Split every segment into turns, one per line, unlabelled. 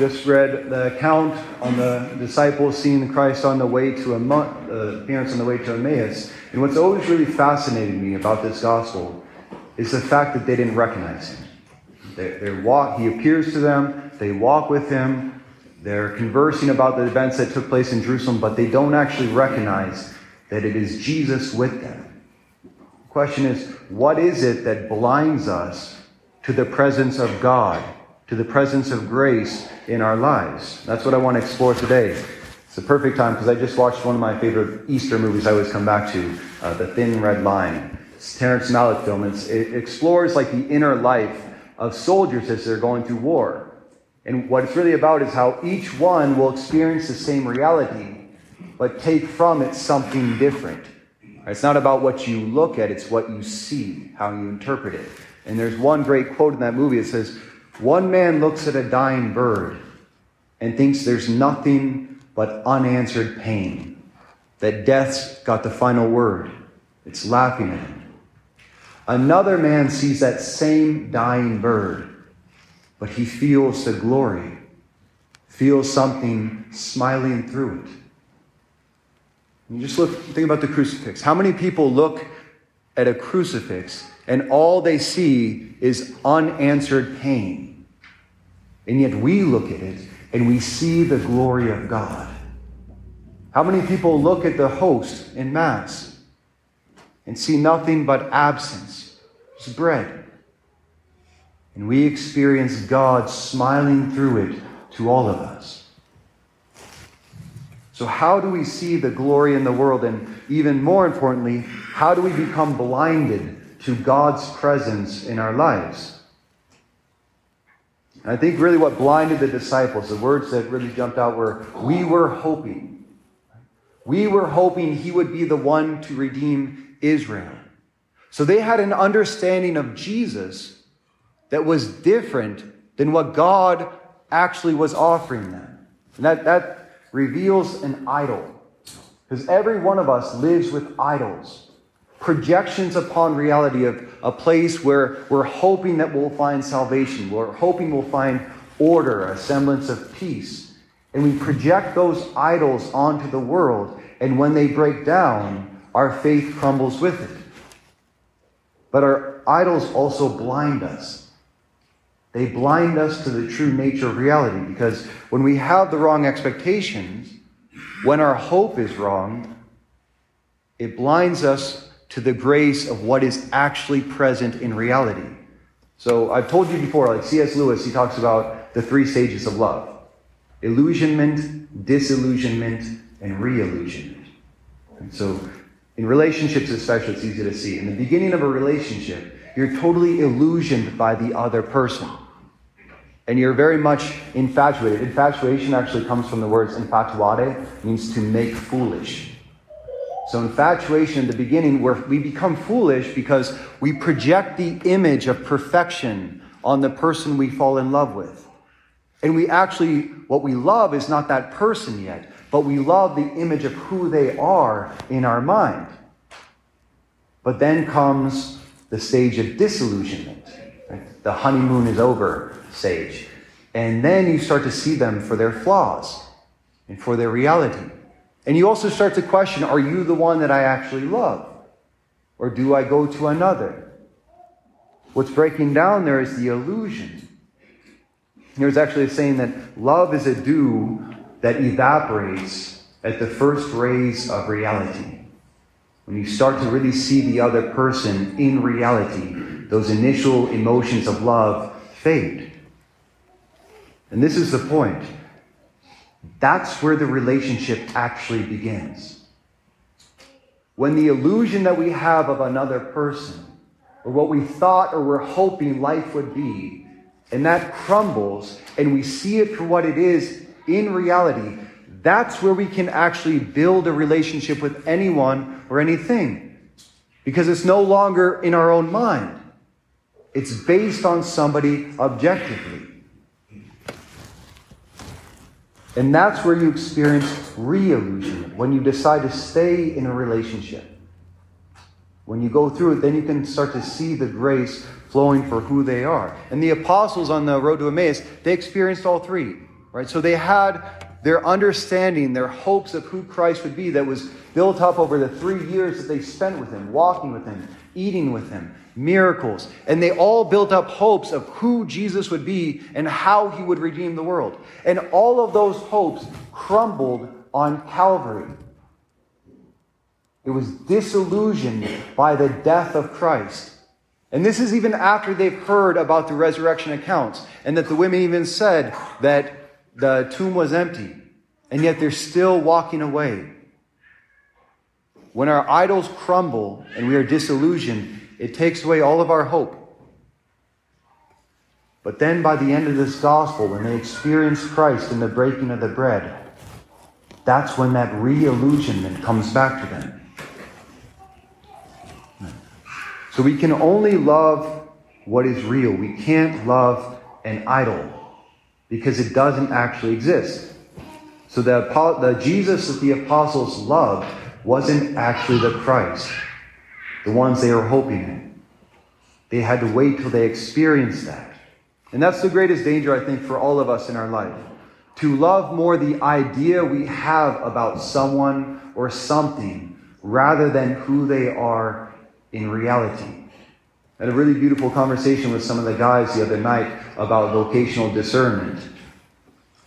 just read the account on the disciples seeing Christ on the way to Emmaus, uh, parents on the way to Emmaus. And what's always really fascinated me about this gospel is the fact that they didn't recognize him. They, they walk, he appears to them, they walk with him, they're conversing about the events that took place in Jerusalem, but they don't actually recognize that it is Jesus with them. The question is, what is it that blinds us to the presence of God, to the presence of grace in our lives? That's what I want to explore today. It's a perfect time because I just watched one of my favorite Easter movies I always come back to, uh, The Thin Red Line. It's Terrence Malick film. It's, it explores like the inner life of soldiers as they're going through war. And what it's really about is how each one will experience the same reality, but take from it something different. It's not about what you look at, it's what you see, how you interpret it. And there's one great quote in that movie. It says, One man looks at a dying bird and thinks there's nothing but unanswered pain, that death's got the final word. It's laughing at him. Another man sees that same dying bird but he feels the glory, feels something smiling through it. You just look, think about the crucifix. How many people look at a crucifix and all they see is unanswered pain? And yet we look at it and we see the glory of God. How many people look at the host in Mass and see nothing but absence? It's bread. And we experience God smiling through it to all of us. So, how do we see the glory in the world? And even more importantly, how do we become blinded to God's presence in our lives? I think really what blinded the disciples, the words that really jumped out were, We were hoping. We were hoping he would be the one to redeem Israel. So they had an understanding of Jesus that was different than what God actually was offering them. And that, that reveals an idol. Because every one of us lives with idols, projections upon reality of a place where we're hoping that we'll find salvation, we're hoping we'll find order, a semblance of peace. And we project those idols onto the world, and when they break down, our faith crumbles with it. But our idols also blind us. They blind us to the true nature of reality because when we have the wrong expectations, when our hope is wrong, it blinds us to the grace of what is actually present in reality. So I've told you before, like C.S. Lewis, he talks about the three stages of love illusionment, disillusionment, and re illusionment. And so in relationships, especially, it's easy to see. In the beginning of a relationship, you're totally illusioned by the other person. And you're very much infatuated. Infatuation actually comes from the words infatuare, means to make foolish. So, infatuation in the beginning, where we become foolish because we project the image of perfection on the person we fall in love with. And we actually, what we love is not that person yet, but we love the image of who they are in our mind. But then comes the stage of disillusionment. Right? The honeymoon is over stage. And then you start to see them for their flaws and for their reality. And you also start to question are you the one that I actually love? Or do I go to another? What's breaking down there is the illusion. There's actually a saying that love is a dew that evaporates at the first rays of reality. When you start to really see the other person in reality, those initial emotions of love fade. And this is the point. That's where the relationship actually begins. When the illusion that we have of another person, or what we thought or were hoping life would be, and that crumbles, and we see it for what it is in reality, that's where we can actually build a relationship with anyone or anything. Because it's no longer in our own mind, it's based on somebody objectively. And that's where you experience re illusion, when you decide to stay in a relationship. When you go through it, then you can start to see the grace flowing for who they are. And the apostles on the road to Emmaus, they experienced all three. Right? So they had their understanding, their hopes of who Christ would be that was built up over the three years that they spent with him, walking with him, eating with him, miracles. And they all built up hopes of who Jesus would be and how he would redeem the world. And all of those hopes crumbled on Calvary. It was disillusioned by the death of Christ. And this is even after they've heard about the resurrection accounts and that the women even said that the tomb was empty. And yet they're still walking away. When our idols crumble and we are disillusioned, it takes away all of our hope. But then by the end of this gospel, when they experience Christ in the breaking of the bread, that's when that re illusionment comes back to them. So we can only love what is real. We can't love an idol because it doesn't actually exist. So the, the Jesus that the apostles loved wasn't actually the Christ, the ones they were hoping in. They had to wait till they experienced that. And that's the greatest danger, I think, for all of us in our life. To love more the idea we have about someone or something rather than who they are in reality. I had a really beautiful conversation with some of the guys the other night about vocational discernment.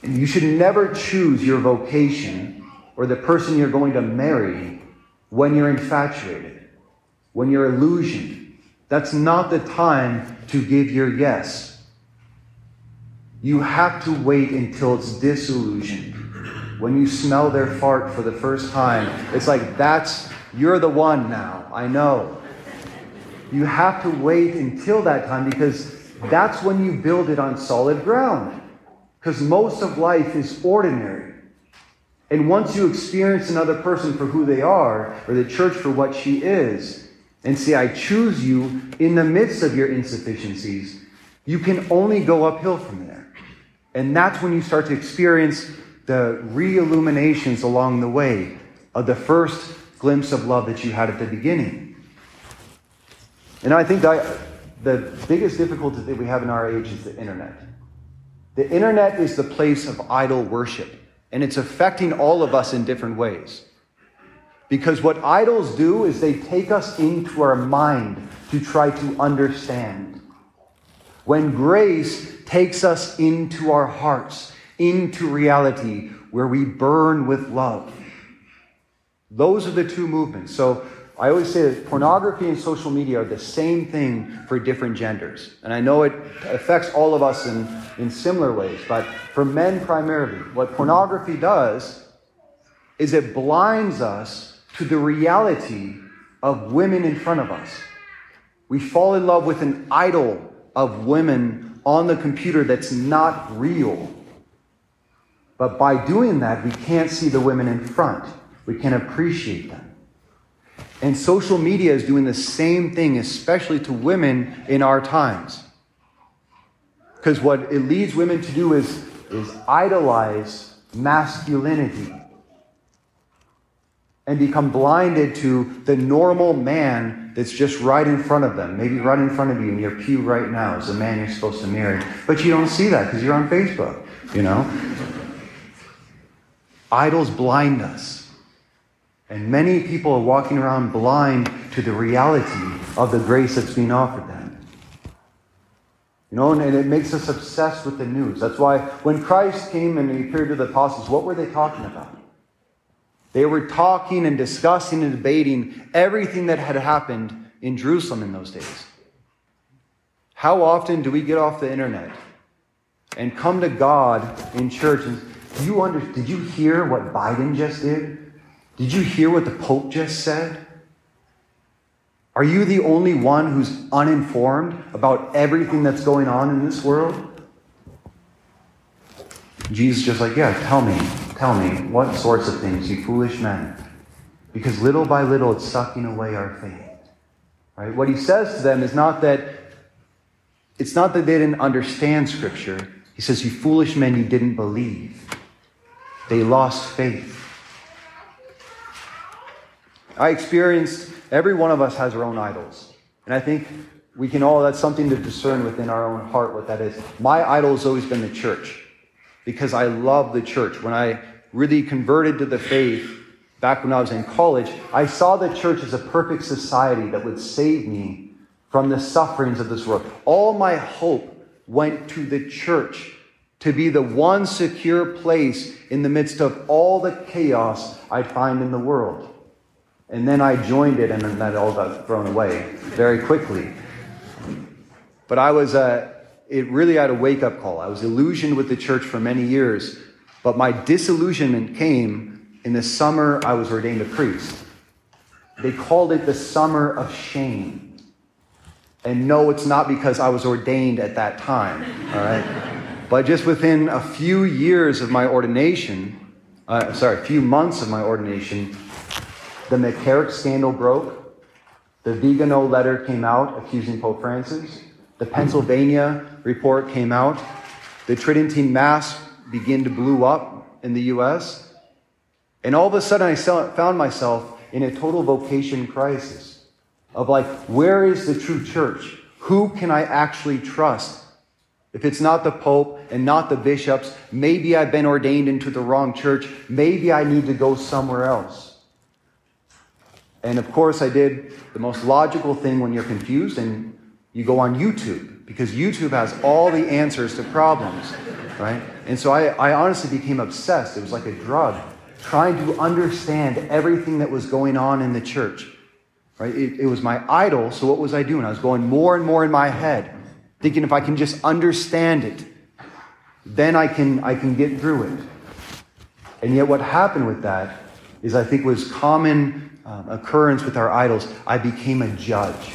And you should never choose your vocation or the person you're going to marry when you're infatuated, when you're illusioned. That's not the time to give your yes. You have to wait until it's disillusioned. When you smell their fart for the first time, it's like, that's, you're the one now. I know. You have to wait until that time because that's when you build it on solid ground. Because most of life is ordinary. And once you experience another person for who they are, or the church for what she is, and say, I choose you in the midst of your insufficiencies, you can only go uphill from there. And that's when you start to experience the re illuminations along the way of the first glimpse of love that you had at the beginning. And I think that the biggest difficulty that we have in our age is the internet. The internet is the place of idol worship and it's affecting all of us in different ways. Because what idols do is they take us into our mind to try to understand. When grace takes us into our hearts, into reality, where we burn with love. Those are the two movements. So I always say that pornography and social media are the same thing for different genders. And I know it affects all of us in, in similar ways, but for men primarily, what pornography does is it blinds us to the reality of women in front of us. We fall in love with an idol of women on the computer that's not real. But by doing that, we can't see the women in front. We can appreciate them. And social media is doing the same thing, especially to women in our times. Because what it leads women to do is, is idolize masculinity and become blinded to the normal man that's just right in front of them. Maybe right in front of you in your pew right now is the man you're supposed to marry. But you don't see that because you're on Facebook, you know? Idols blind us. And many people are walking around blind to the reality of the grace that's being offered them. You know, and it makes us obsessed with the news. That's why when Christ came and he appeared to the apostles, what were they talking about? They were talking and discussing and debating everything that had happened in Jerusalem in those days. How often do we get off the internet and come to God in church and you under, did you hear what Biden just did? Did you hear what the Pope just said? Are you the only one who's uninformed about everything that's going on in this world? Jesus just like, yeah, tell me, tell me, what sorts of things, you foolish men? Because little by little it's sucking away our faith. Right? What he says to them is not that it's not that they didn't understand scripture. He says, You foolish men, you didn't believe. They lost faith. I experienced, every one of us has our own idols. And I think we can all, that's something to discern within our own heart what that is. My idol has always been the church. Because I love the church. When I really converted to the faith back when I was in college, I saw the church as a perfect society that would save me from the sufferings of this world. All my hope went to the church to be the one secure place in the midst of all the chaos I'd find in the world. And then I joined it, and then that all got thrown away very quickly. But I was, uh, it really had a wake up call. I was illusioned with the church for many years, but my disillusionment came in the summer I was ordained a priest. They called it the summer of shame. And no, it's not because I was ordained at that time, all right? But just within a few years of my ordination, uh, sorry, a few months of my ordination, the McCarrick scandal broke. The Vigano letter came out accusing Pope Francis. The Pennsylvania report came out. The Tridentine Mass began to blow up in the U.S. And all of a sudden, I found myself in a total vocation crisis of like, where is the true church? Who can I actually trust? If it's not the Pope and not the bishops, maybe I've been ordained into the wrong church. Maybe I need to go somewhere else. And of course, I did the most logical thing when you're confused and you go on YouTube because YouTube has all the answers to problems, right? And so I, I honestly became obsessed. It was like a drug, trying to understand everything that was going on in the church, right? It, it was my idol. So what was I doing? I was going more and more in my head thinking if I can just understand it, then I can, I can get through it. And yet, what happened with that is, I think, was common um, occurrence with our idols. I became a judge.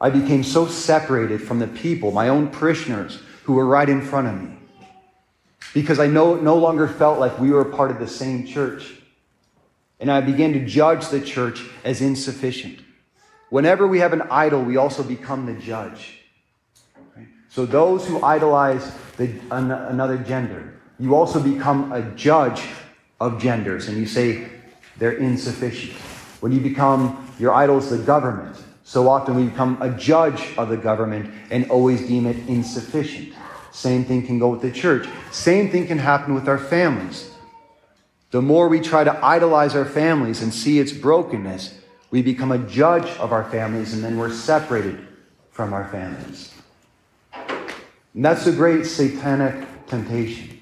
I became so separated from the people, my own parishioners, who were right in front of me. Because I no, no longer felt like we were part of the same church. And I began to judge the church as insufficient. Whenever we have an idol, we also become the judge. So those who idolize the, an, another gender, you also become a judge of genders and you say they're insufficient. When you become, your idol is the government. So often we become a judge of the government and always deem it insufficient. Same thing can go with the church. Same thing can happen with our families. The more we try to idolize our families and see its brokenness, we become a judge of our families and then we're separated from our families. And that's the great satanic temptation.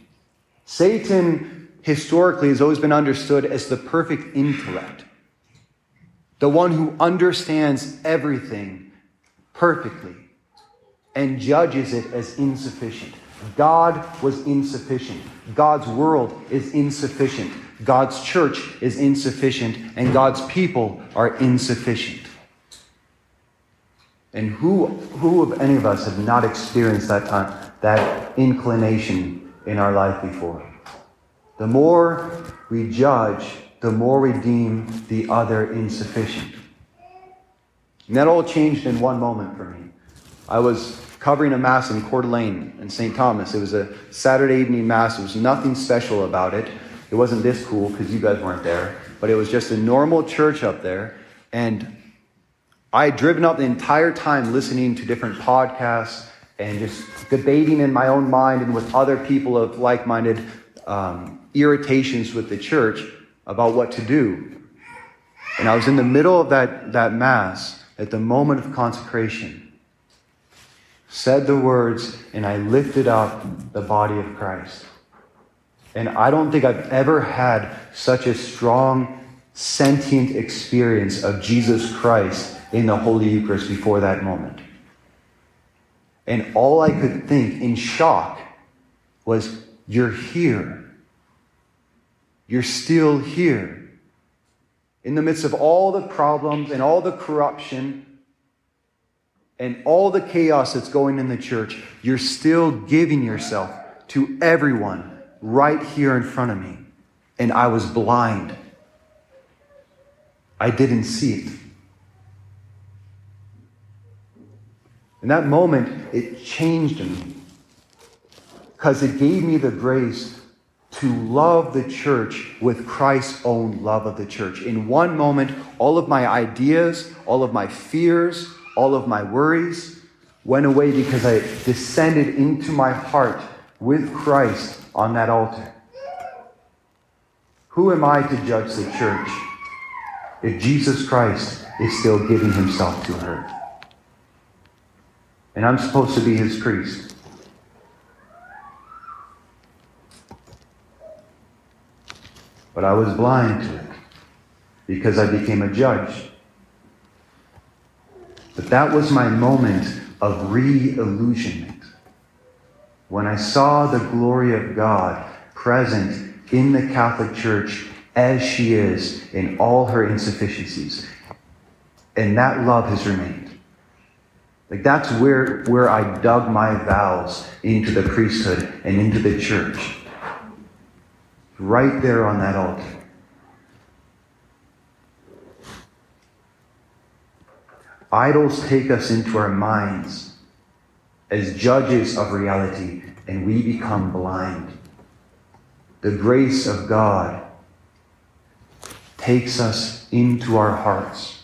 Satan, historically, has always been understood as the perfect intellect, the one who understands everything perfectly and judges it as insufficient. God was insufficient. God's world is insufficient. God's church is insufficient. And God's people are insufficient. And who, who of any of us have not experienced that, uh, that inclination in our life before? The more we judge, the more we deem the other insufficient. And that all changed in one moment for me. I was covering a Mass in Coeur d'Alene in St. Thomas. It was a Saturday evening Mass. There was nothing special about it. It wasn't this cool because you guys weren't there, but it was just a normal church up there. And I had driven up the entire time listening to different podcasts and just debating in my own mind and with other people of like minded um, irritations with the church about what to do. And I was in the middle of that, that Mass at the moment of consecration, said the words, and I lifted up the body of Christ. And I don't think I've ever had such a strong, sentient experience of Jesus Christ in the Holy Eucharist before that moment. And all I could think in shock was, You're here. You're still here. In the midst of all the problems and all the corruption and all the chaos that's going in the church, you're still giving yourself to everyone right here in front of me. And I was blind. I didn't see it. In that moment, it changed me because it gave me the grace to love the church with Christ's own love of the church. In one moment, all of my ideas, all of my fears, all of my worries went away because I descended into my heart with Christ on that altar. Who am I to judge the church if Jesus Christ is still giving himself to her? And I'm supposed to be his priest. But I was blind to it because I became a judge. But that was my moment of re illusionment. When I saw the glory of God present in the Catholic Church as she is in all her insufficiencies. And that love has remained. Like that's where, where I dug my vows into the priesthood and into the church. Right there on that altar. Idols take us into our minds as judges of reality, and we become blind. The grace of God takes us into our hearts,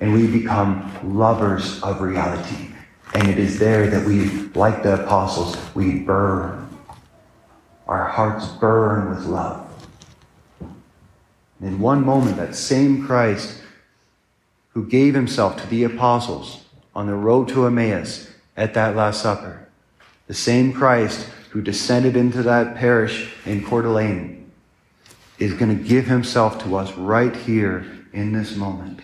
and we become lovers of reality. And it is there that we, like the apostles, we burn. Our hearts burn with love. And in one moment, that same Christ who gave himself to the apostles on the road to Emmaus at that Last Supper, the same Christ who descended into that parish in Coeur d'Alene, is going to give himself to us right here in this moment.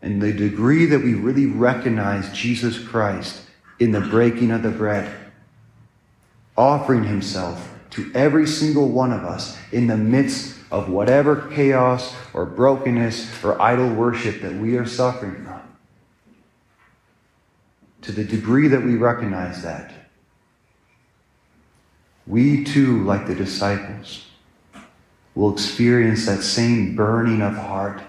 And the degree that we really recognize Jesus Christ in the breaking of the bread, offering himself to every single one of us in the midst of whatever chaos or brokenness or idol worship that we are suffering from. To the degree that we recognize that, we too, like the disciples, will experience that same burning of heart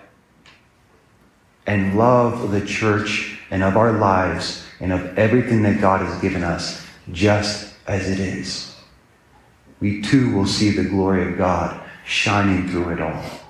and love of the church and of our lives and of everything that God has given us just as it is we too will see the glory of God shining through it all.